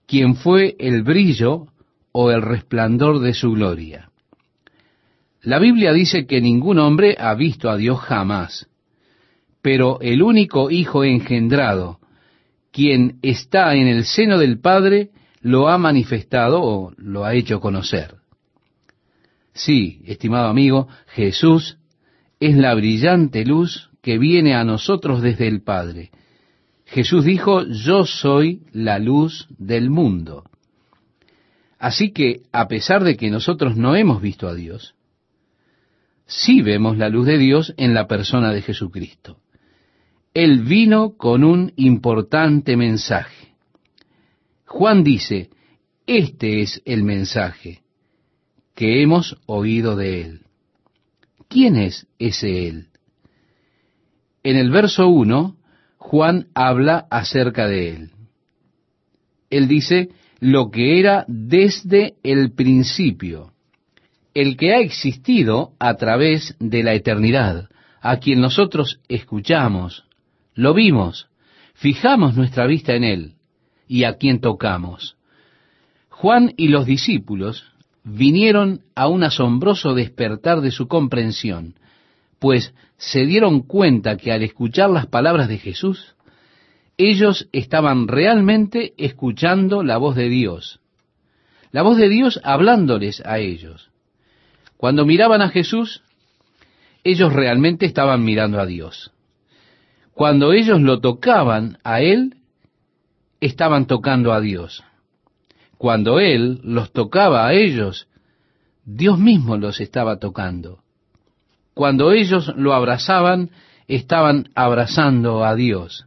quien fue el brillo o el resplandor de su gloria. La Biblia dice que ningún hombre ha visto a Dios jamás, pero el único Hijo engendrado, quien está en el seno del Padre, lo ha manifestado o lo ha hecho conocer. Sí, estimado amigo, Jesús es la brillante luz que viene a nosotros desde el Padre. Jesús dijo, yo soy la luz del mundo. Así que, a pesar de que nosotros no hemos visto a Dios, sí vemos la luz de Dios en la persona de Jesucristo. Él vino con un importante mensaje. Juan dice, este es el mensaje que hemos oído de Él. ¿Quién es ese Él? En el verso 1, Juan habla acerca de Él. Él dice, lo que era desde el principio, el que ha existido a través de la eternidad, a quien nosotros escuchamos, lo vimos, fijamos nuestra vista en Él y a quien tocamos. Juan y los discípulos vinieron a un asombroso despertar de su comprensión, pues se dieron cuenta que al escuchar las palabras de Jesús, ellos estaban realmente escuchando la voz de Dios, la voz de Dios hablándoles a ellos. Cuando miraban a Jesús, ellos realmente estaban mirando a Dios. Cuando ellos lo tocaban a Él, estaban tocando a Dios. Cuando Él los tocaba a ellos, Dios mismo los estaba tocando. Cuando ellos lo abrazaban, estaban abrazando a Dios.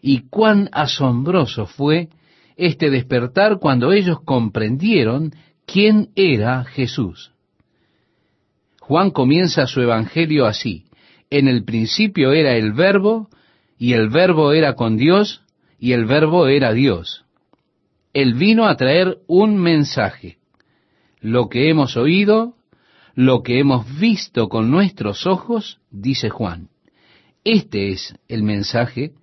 Y cuán asombroso fue este despertar cuando ellos comprendieron quién era Jesús. Juan comienza su evangelio así. En el principio era el verbo, y el verbo era con Dios, y el verbo era Dios. Él vino a traer un mensaje. Lo que hemos oído, lo que hemos visto con nuestros ojos, dice Juan. Este es el mensaje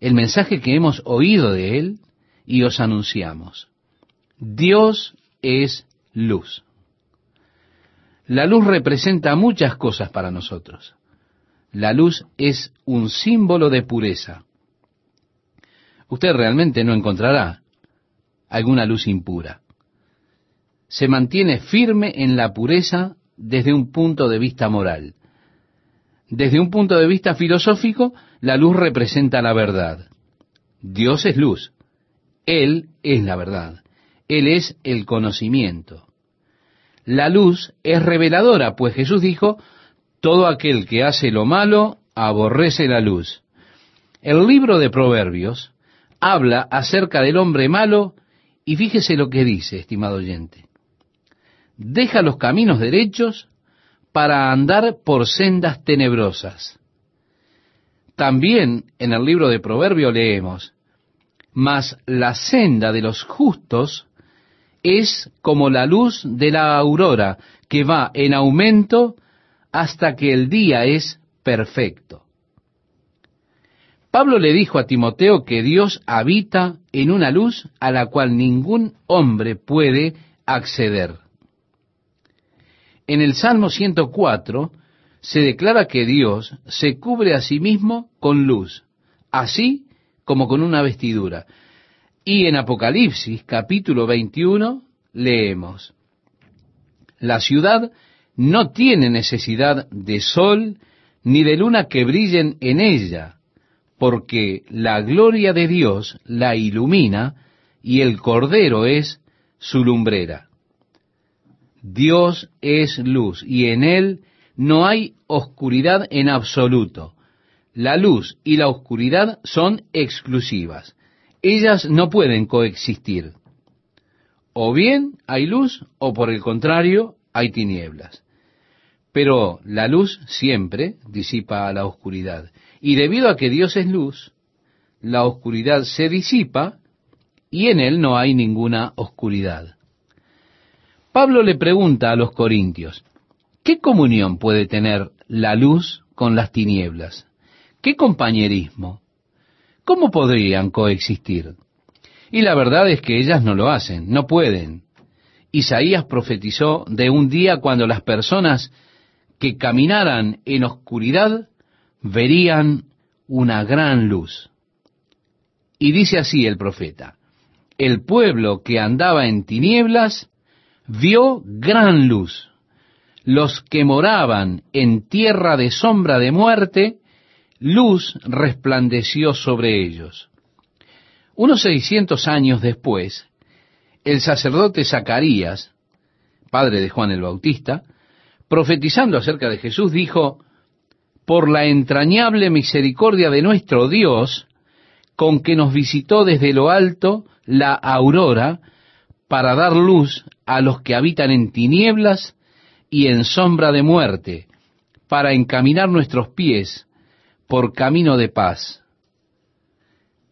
el mensaje que hemos oído de Él y os anunciamos. Dios es luz. La luz representa muchas cosas para nosotros. La luz es un símbolo de pureza. Usted realmente no encontrará alguna luz impura. Se mantiene firme en la pureza desde un punto de vista moral. Desde un punto de vista filosófico, la luz representa la verdad. Dios es luz. Él es la verdad. Él es el conocimiento. La luz es reveladora, pues Jesús dijo, todo aquel que hace lo malo aborrece la luz. El libro de Proverbios habla acerca del hombre malo y fíjese lo que dice, estimado oyente. Deja los caminos derechos para andar por sendas tenebrosas. También en el libro de Proverbio leemos, mas la senda de los justos es como la luz de la aurora, que va en aumento hasta que el día es perfecto. Pablo le dijo a Timoteo que Dios habita en una luz a la cual ningún hombre puede acceder. En el Salmo 104 se declara que Dios se cubre a sí mismo con luz, así como con una vestidura. Y en Apocalipsis capítulo 21 leemos, La ciudad no tiene necesidad de sol ni de luna que brillen en ella, porque la gloria de Dios la ilumina y el Cordero es su lumbrera. Dios es luz y en Él no hay oscuridad en absoluto. La luz y la oscuridad son exclusivas. Ellas no pueden coexistir. O bien hay luz o por el contrario hay tinieblas. Pero la luz siempre disipa a la oscuridad. Y debido a que Dios es luz, la oscuridad se disipa y en Él no hay ninguna oscuridad. Pablo le pregunta a los corintios, ¿qué comunión puede tener la luz con las tinieblas? ¿Qué compañerismo? ¿Cómo podrían coexistir? Y la verdad es que ellas no lo hacen, no pueden. Isaías profetizó de un día cuando las personas que caminaran en oscuridad verían una gran luz. Y dice así el profeta, el pueblo que andaba en tinieblas vio gran luz. Los que moraban en tierra de sombra de muerte, luz resplandeció sobre ellos. Unos seiscientos años después, el sacerdote Zacarías, padre de Juan el Bautista, profetizando acerca de Jesús, dijo, por la entrañable misericordia de nuestro Dios, con que nos visitó desde lo alto la aurora, para dar luz a los que habitan en tinieblas y en sombra de muerte, para encaminar nuestros pies por camino de paz.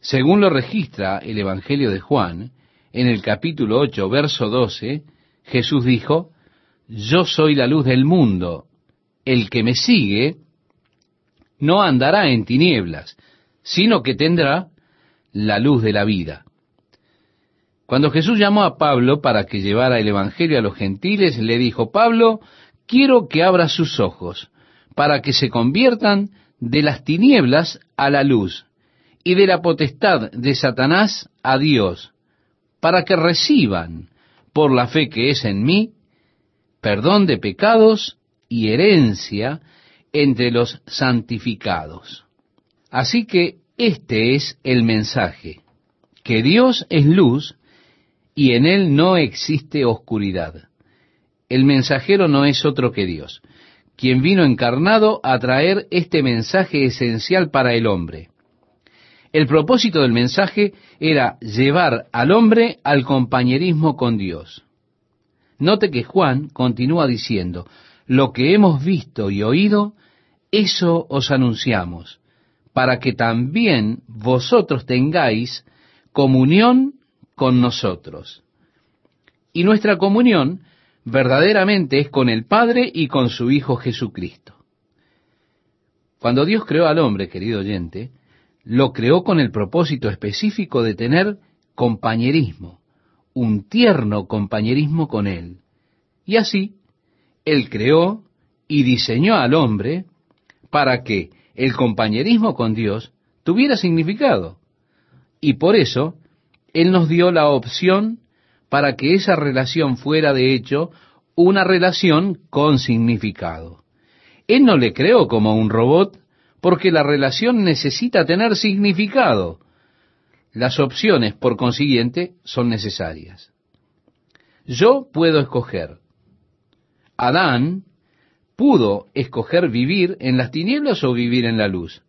Según lo registra el Evangelio de Juan, en el capítulo 8, verso 12, Jesús dijo, Yo soy la luz del mundo, el que me sigue no andará en tinieblas, sino que tendrá la luz de la vida. Cuando Jesús llamó a Pablo para que llevara el Evangelio a los gentiles, le dijo, Pablo, quiero que abra sus ojos, para que se conviertan de las tinieblas a la luz, y de la potestad de Satanás a Dios, para que reciban, por la fe que es en mí, perdón de pecados y herencia entre los santificados. Así que este es el mensaje, que Dios es luz y en él no existe oscuridad. El mensajero no es otro que Dios, quien vino encarnado a traer este mensaje esencial para el hombre. El propósito del mensaje era llevar al hombre al compañerismo con Dios. Note que Juan continúa diciendo, lo que hemos visto y oído, eso os anunciamos, para que también vosotros tengáis comunión con nosotros. Y nuestra comunión verdaderamente es con el Padre y con su Hijo Jesucristo. Cuando Dios creó al hombre, querido oyente, lo creó con el propósito específico de tener compañerismo, un tierno compañerismo con Él. Y así, Él creó y diseñó al hombre para que el compañerismo con Dios tuviera significado. Y por eso, Él nos dio la opción para que esa relación fuera de hecho una relación con significado. Él no le creó como un robot porque la relación necesita tener significado. Las opciones, por consiguiente, son necesarias. Yo puedo escoger. Adán pudo escoger vivir en las tinieblas o vivir en la luz.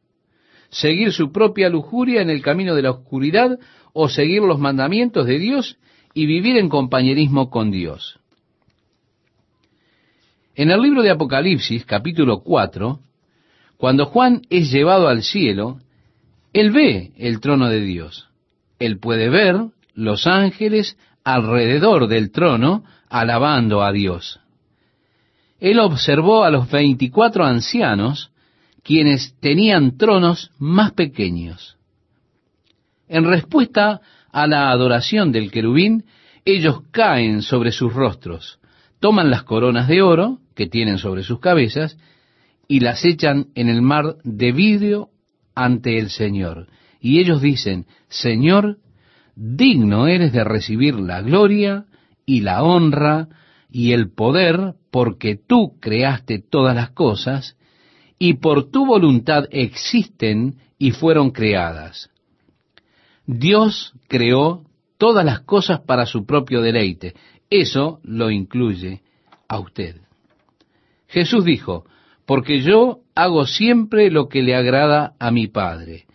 Seguir su propia lujuria en el camino de la oscuridad o seguir los mandamientos de Dios y vivir en compañerismo con Dios. En el libro de Apocalipsis, capítulo 4, cuando Juan es llevado al cielo, él ve el trono de Dios. Él puede ver los ángeles alrededor del trono alabando a Dios. Él observó a los veinticuatro ancianos quienes tenían tronos más pequeños. En respuesta a la adoración del querubín, ellos caen sobre sus rostros, toman las coronas de oro que tienen sobre sus cabezas y las echan en el mar de vidrio ante el Señor. Y ellos dicen, Señor, digno eres de recibir la gloria y la honra y el poder, porque tú creaste todas las cosas, y por tu voluntad existen y fueron creadas. Dios creó todas las cosas para su propio deleite. Eso lo incluye a usted. Jesús dijo, porque yo hago siempre lo que le agrada a mi Padre.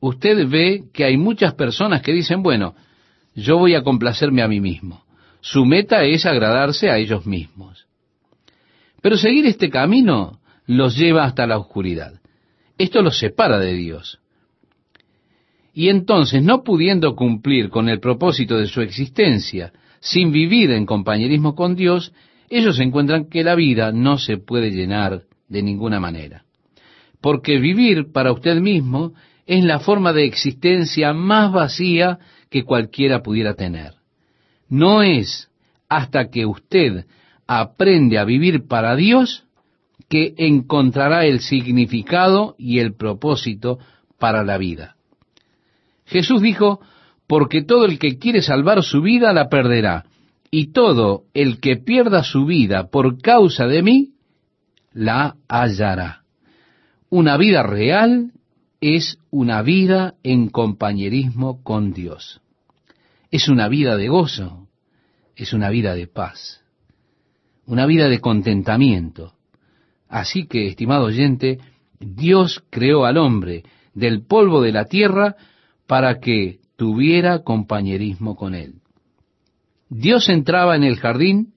Usted ve que hay muchas personas que dicen, bueno, yo voy a complacerme a mí mismo. Su meta es agradarse a ellos mismos. Pero seguir este camino los lleva hasta la oscuridad. Esto los separa de Dios. Y entonces, no pudiendo cumplir con el propósito de su existencia, sin vivir en compañerismo con Dios, ellos encuentran que la vida no se puede llenar de ninguna manera. Porque vivir para usted mismo es la forma de existencia más vacía que cualquiera pudiera tener. No es hasta que usted aprende a vivir para Dios que encontrará el significado y el propósito para la vida. Jesús dijo, porque todo el que quiere salvar su vida la perderá, y todo el que pierda su vida por causa de mí, la hallará. Una vida real es una vida en compañerismo con Dios. Es una vida de gozo, es una vida de paz, una vida de contentamiento. Así que, estimado oyente, Dios creó al hombre del polvo de la tierra para que tuviera compañerismo con él. Dios entraba en el jardín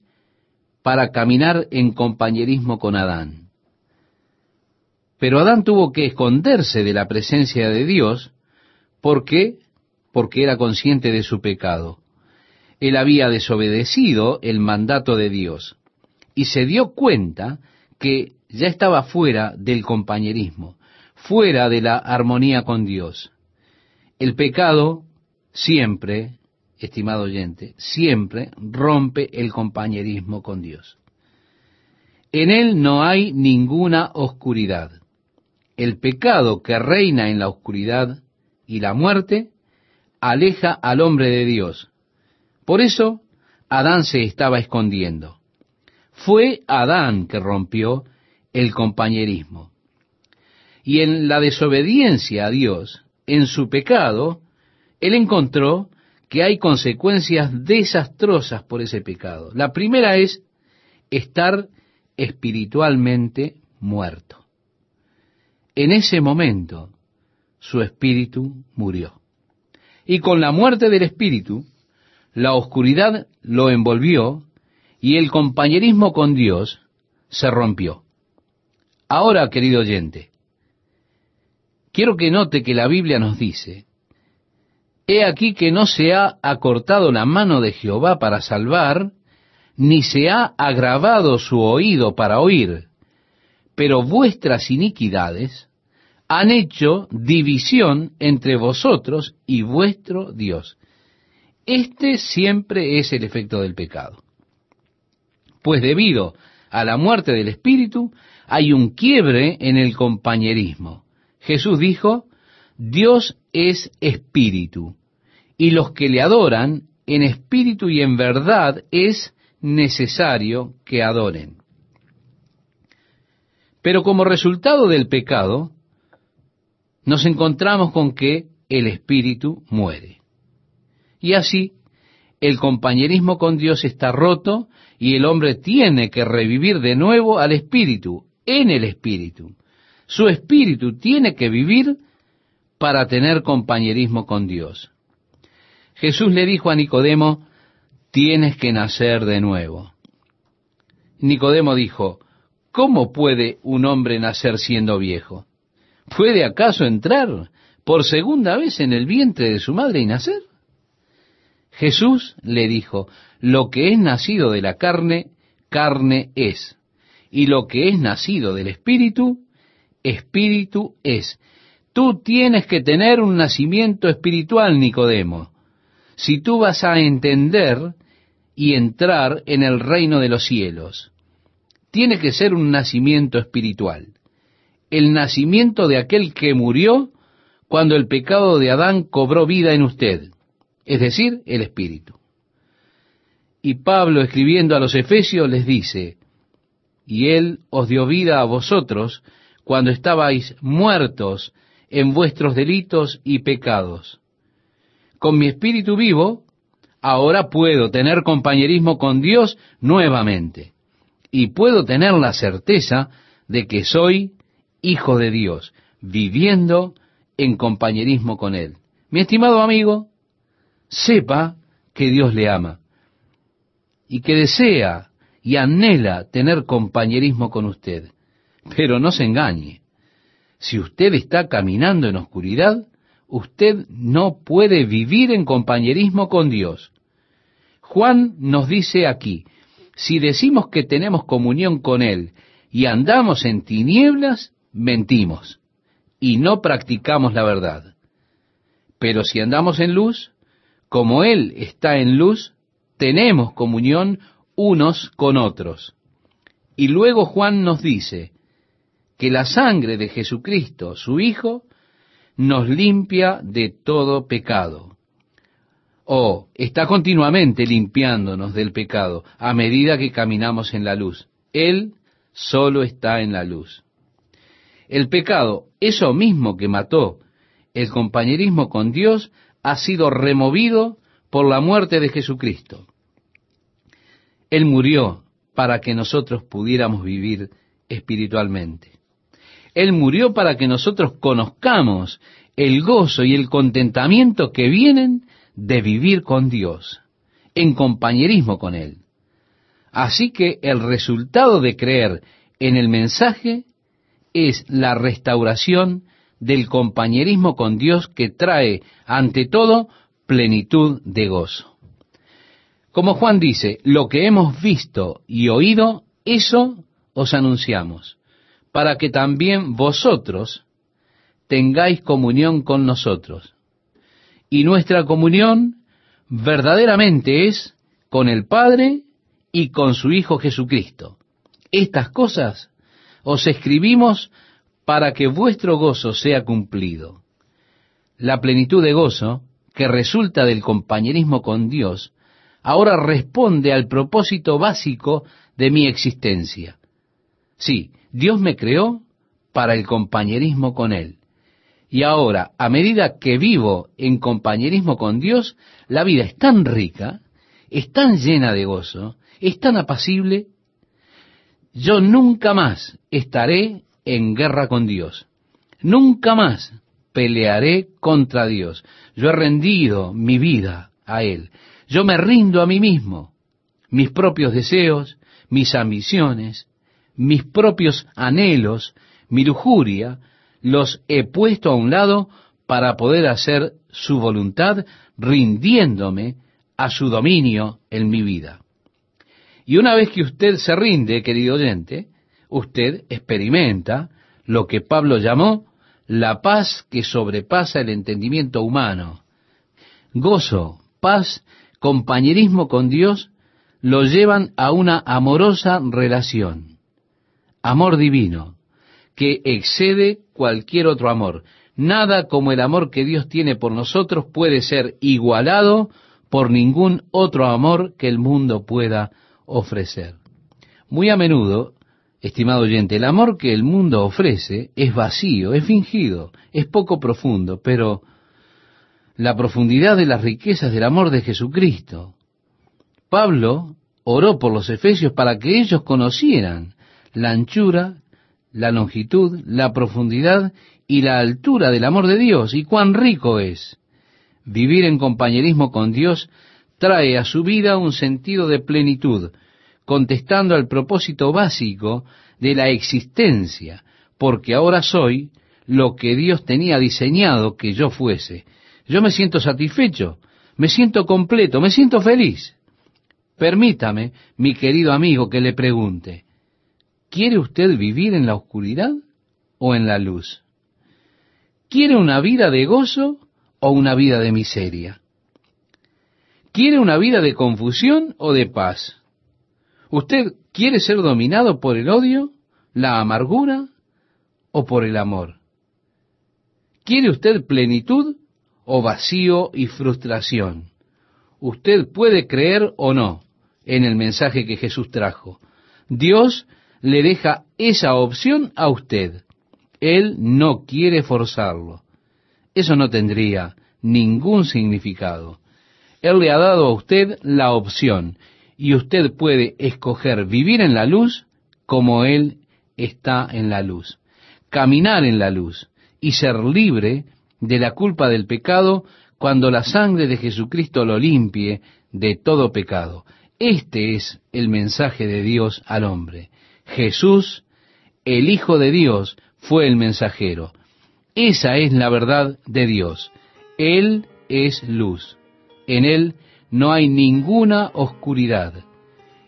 para caminar en compañerismo con Adán. Pero Adán tuvo que esconderse de la presencia de Dios porque porque era consciente de su pecado. Él había desobedecido el mandato de Dios y se dio cuenta que ya estaba fuera del compañerismo, fuera de la armonía con Dios. El pecado siempre, estimado oyente, siempre rompe el compañerismo con Dios. En él no hay ninguna oscuridad. El pecado que reina en la oscuridad y la muerte aleja al hombre de Dios. Por eso Adán se estaba escondiendo. Fue Adán que rompió el compañerismo. Y en la desobediencia a Dios, en su pecado, él encontró que hay consecuencias desastrosas por ese pecado. La primera es estar espiritualmente muerto. En ese momento, su espíritu murió. Y con la muerte del espíritu, la oscuridad lo envolvió y el compañerismo con Dios se rompió. Ahora, querido oyente, quiero que note que la Biblia nos dice, He aquí que no se ha acortado la mano de Jehová para salvar, ni se ha agravado su oído para oír, pero vuestras iniquidades han hecho división entre vosotros y vuestro Dios. Este siempre es el efecto del pecado. Pues debido a la muerte del Espíritu, hay un quiebre en el compañerismo. Jesús dijo, Dios es espíritu, y los que le adoran en espíritu y en verdad es necesario que adoren. Pero como resultado del pecado, nos encontramos con que el espíritu muere. Y así, el compañerismo con Dios está roto y el hombre tiene que revivir de nuevo al espíritu, en el espíritu. Su espíritu tiene que vivir para tener compañerismo con Dios. Jesús le dijo a Nicodemo, tienes que nacer de nuevo. Nicodemo dijo, ¿cómo puede un hombre nacer siendo viejo? ¿Puede acaso entrar por segunda vez en el vientre de su madre y nacer? Jesús le dijo, lo que es nacido de la carne, carne es, y lo que es nacido del espíritu, espíritu es. Tú tienes que tener un nacimiento espiritual, Nicodemo, si tú vas a entender y entrar en el reino de los cielos. Tiene que ser un nacimiento espiritual el nacimiento de aquel que murió cuando el pecado de Adán cobró vida en usted, es decir, el Espíritu. Y Pablo escribiendo a los Efesios les dice, y Él os dio vida a vosotros cuando estabais muertos en vuestros delitos y pecados. Con mi Espíritu vivo, ahora puedo tener compañerismo con Dios nuevamente, y puedo tener la certeza de que soy hijo de Dios, viviendo en compañerismo con Él. Mi estimado amigo, sepa que Dios le ama y que desea y anhela tener compañerismo con usted. Pero no se engañe. Si usted está caminando en oscuridad, usted no puede vivir en compañerismo con Dios. Juan nos dice aquí, si decimos que tenemos comunión con Él y andamos en tinieblas, mentimos y no practicamos la verdad. Pero si andamos en luz, como Él está en luz, tenemos comunión unos con otros. Y luego Juan nos dice que la sangre de Jesucristo, su Hijo, nos limpia de todo pecado. O está continuamente limpiándonos del pecado a medida que caminamos en la luz. Él solo está en la luz. El pecado, eso mismo que mató el compañerismo con Dios, ha sido removido por la muerte de Jesucristo. Él murió para que nosotros pudiéramos vivir espiritualmente. Él murió para que nosotros conozcamos el gozo y el contentamiento que vienen de vivir con Dios, en compañerismo con Él. Así que el resultado de creer en el mensaje es la restauración del compañerismo con Dios que trae, ante todo, plenitud de gozo. Como Juan dice, lo que hemos visto y oído, eso os anunciamos, para que también vosotros tengáis comunión con nosotros. Y nuestra comunión verdaderamente es con el Padre y con su Hijo Jesucristo. Estas cosas os escribimos para que vuestro gozo sea cumplido. La plenitud de gozo que resulta del compañerismo con Dios ahora responde al propósito básico de mi existencia. Sí, Dios me creó para el compañerismo con Él. Y ahora, a medida que vivo en compañerismo con Dios, la vida es tan rica, es tan llena de gozo, es tan apacible, yo nunca más estaré en guerra con Dios. Nunca más pelearé contra Dios. Yo he rendido mi vida a Él. Yo me rindo a mí mismo. Mis propios deseos, mis ambiciones, mis propios anhelos, mi lujuria, los he puesto a un lado para poder hacer su voluntad rindiéndome a su dominio en mi vida. Y una vez que usted se rinde, querido oyente, usted experimenta lo que Pablo llamó la paz que sobrepasa el entendimiento humano. Gozo, paz, compañerismo con Dios lo llevan a una amorosa relación. Amor divino, que excede cualquier otro amor. Nada como el amor que Dios tiene por nosotros puede ser igualado por ningún otro amor que el mundo pueda ofrecer. Muy a menudo Estimado oyente, el amor que el mundo ofrece es vacío, es fingido, es poco profundo, pero la profundidad de las riquezas del amor de Jesucristo. Pablo oró por los efesios para que ellos conocieran la anchura, la longitud, la profundidad y la altura del amor de Dios y cuán rico es. Vivir en compañerismo con Dios trae a su vida un sentido de plenitud, contestando al propósito básico de la existencia, porque ahora soy lo que Dios tenía diseñado que yo fuese. Yo me siento satisfecho, me siento completo, me siento feliz. Permítame, mi querido amigo, que le pregunte, ¿quiere usted vivir en la oscuridad o en la luz? ¿Quiere una vida de gozo o una vida de miseria? ¿Quiere una vida de confusión o de paz? ¿Usted quiere ser dominado por el odio, la amargura o por el amor? ¿Quiere usted plenitud o vacío y frustración? Usted puede creer o no en el mensaje que Jesús trajo. Dios le deja esa opción a usted. Él no quiere forzarlo. Eso no tendría ningún significado. Él le ha dado a usted la opción y usted puede escoger vivir en la luz como Él está en la luz, caminar en la luz y ser libre de la culpa del pecado cuando la sangre de Jesucristo lo limpie de todo pecado. Este es el mensaje de Dios al hombre. Jesús, el Hijo de Dios, fue el mensajero. Esa es la verdad de Dios. Él es luz. En Él no hay ninguna oscuridad.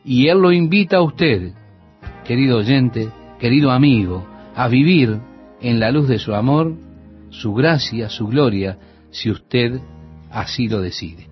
Y Él lo invita a usted, querido oyente, querido amigo, a vivir en la luz de su amor, su gracia, su gloria, si usted así lo decide.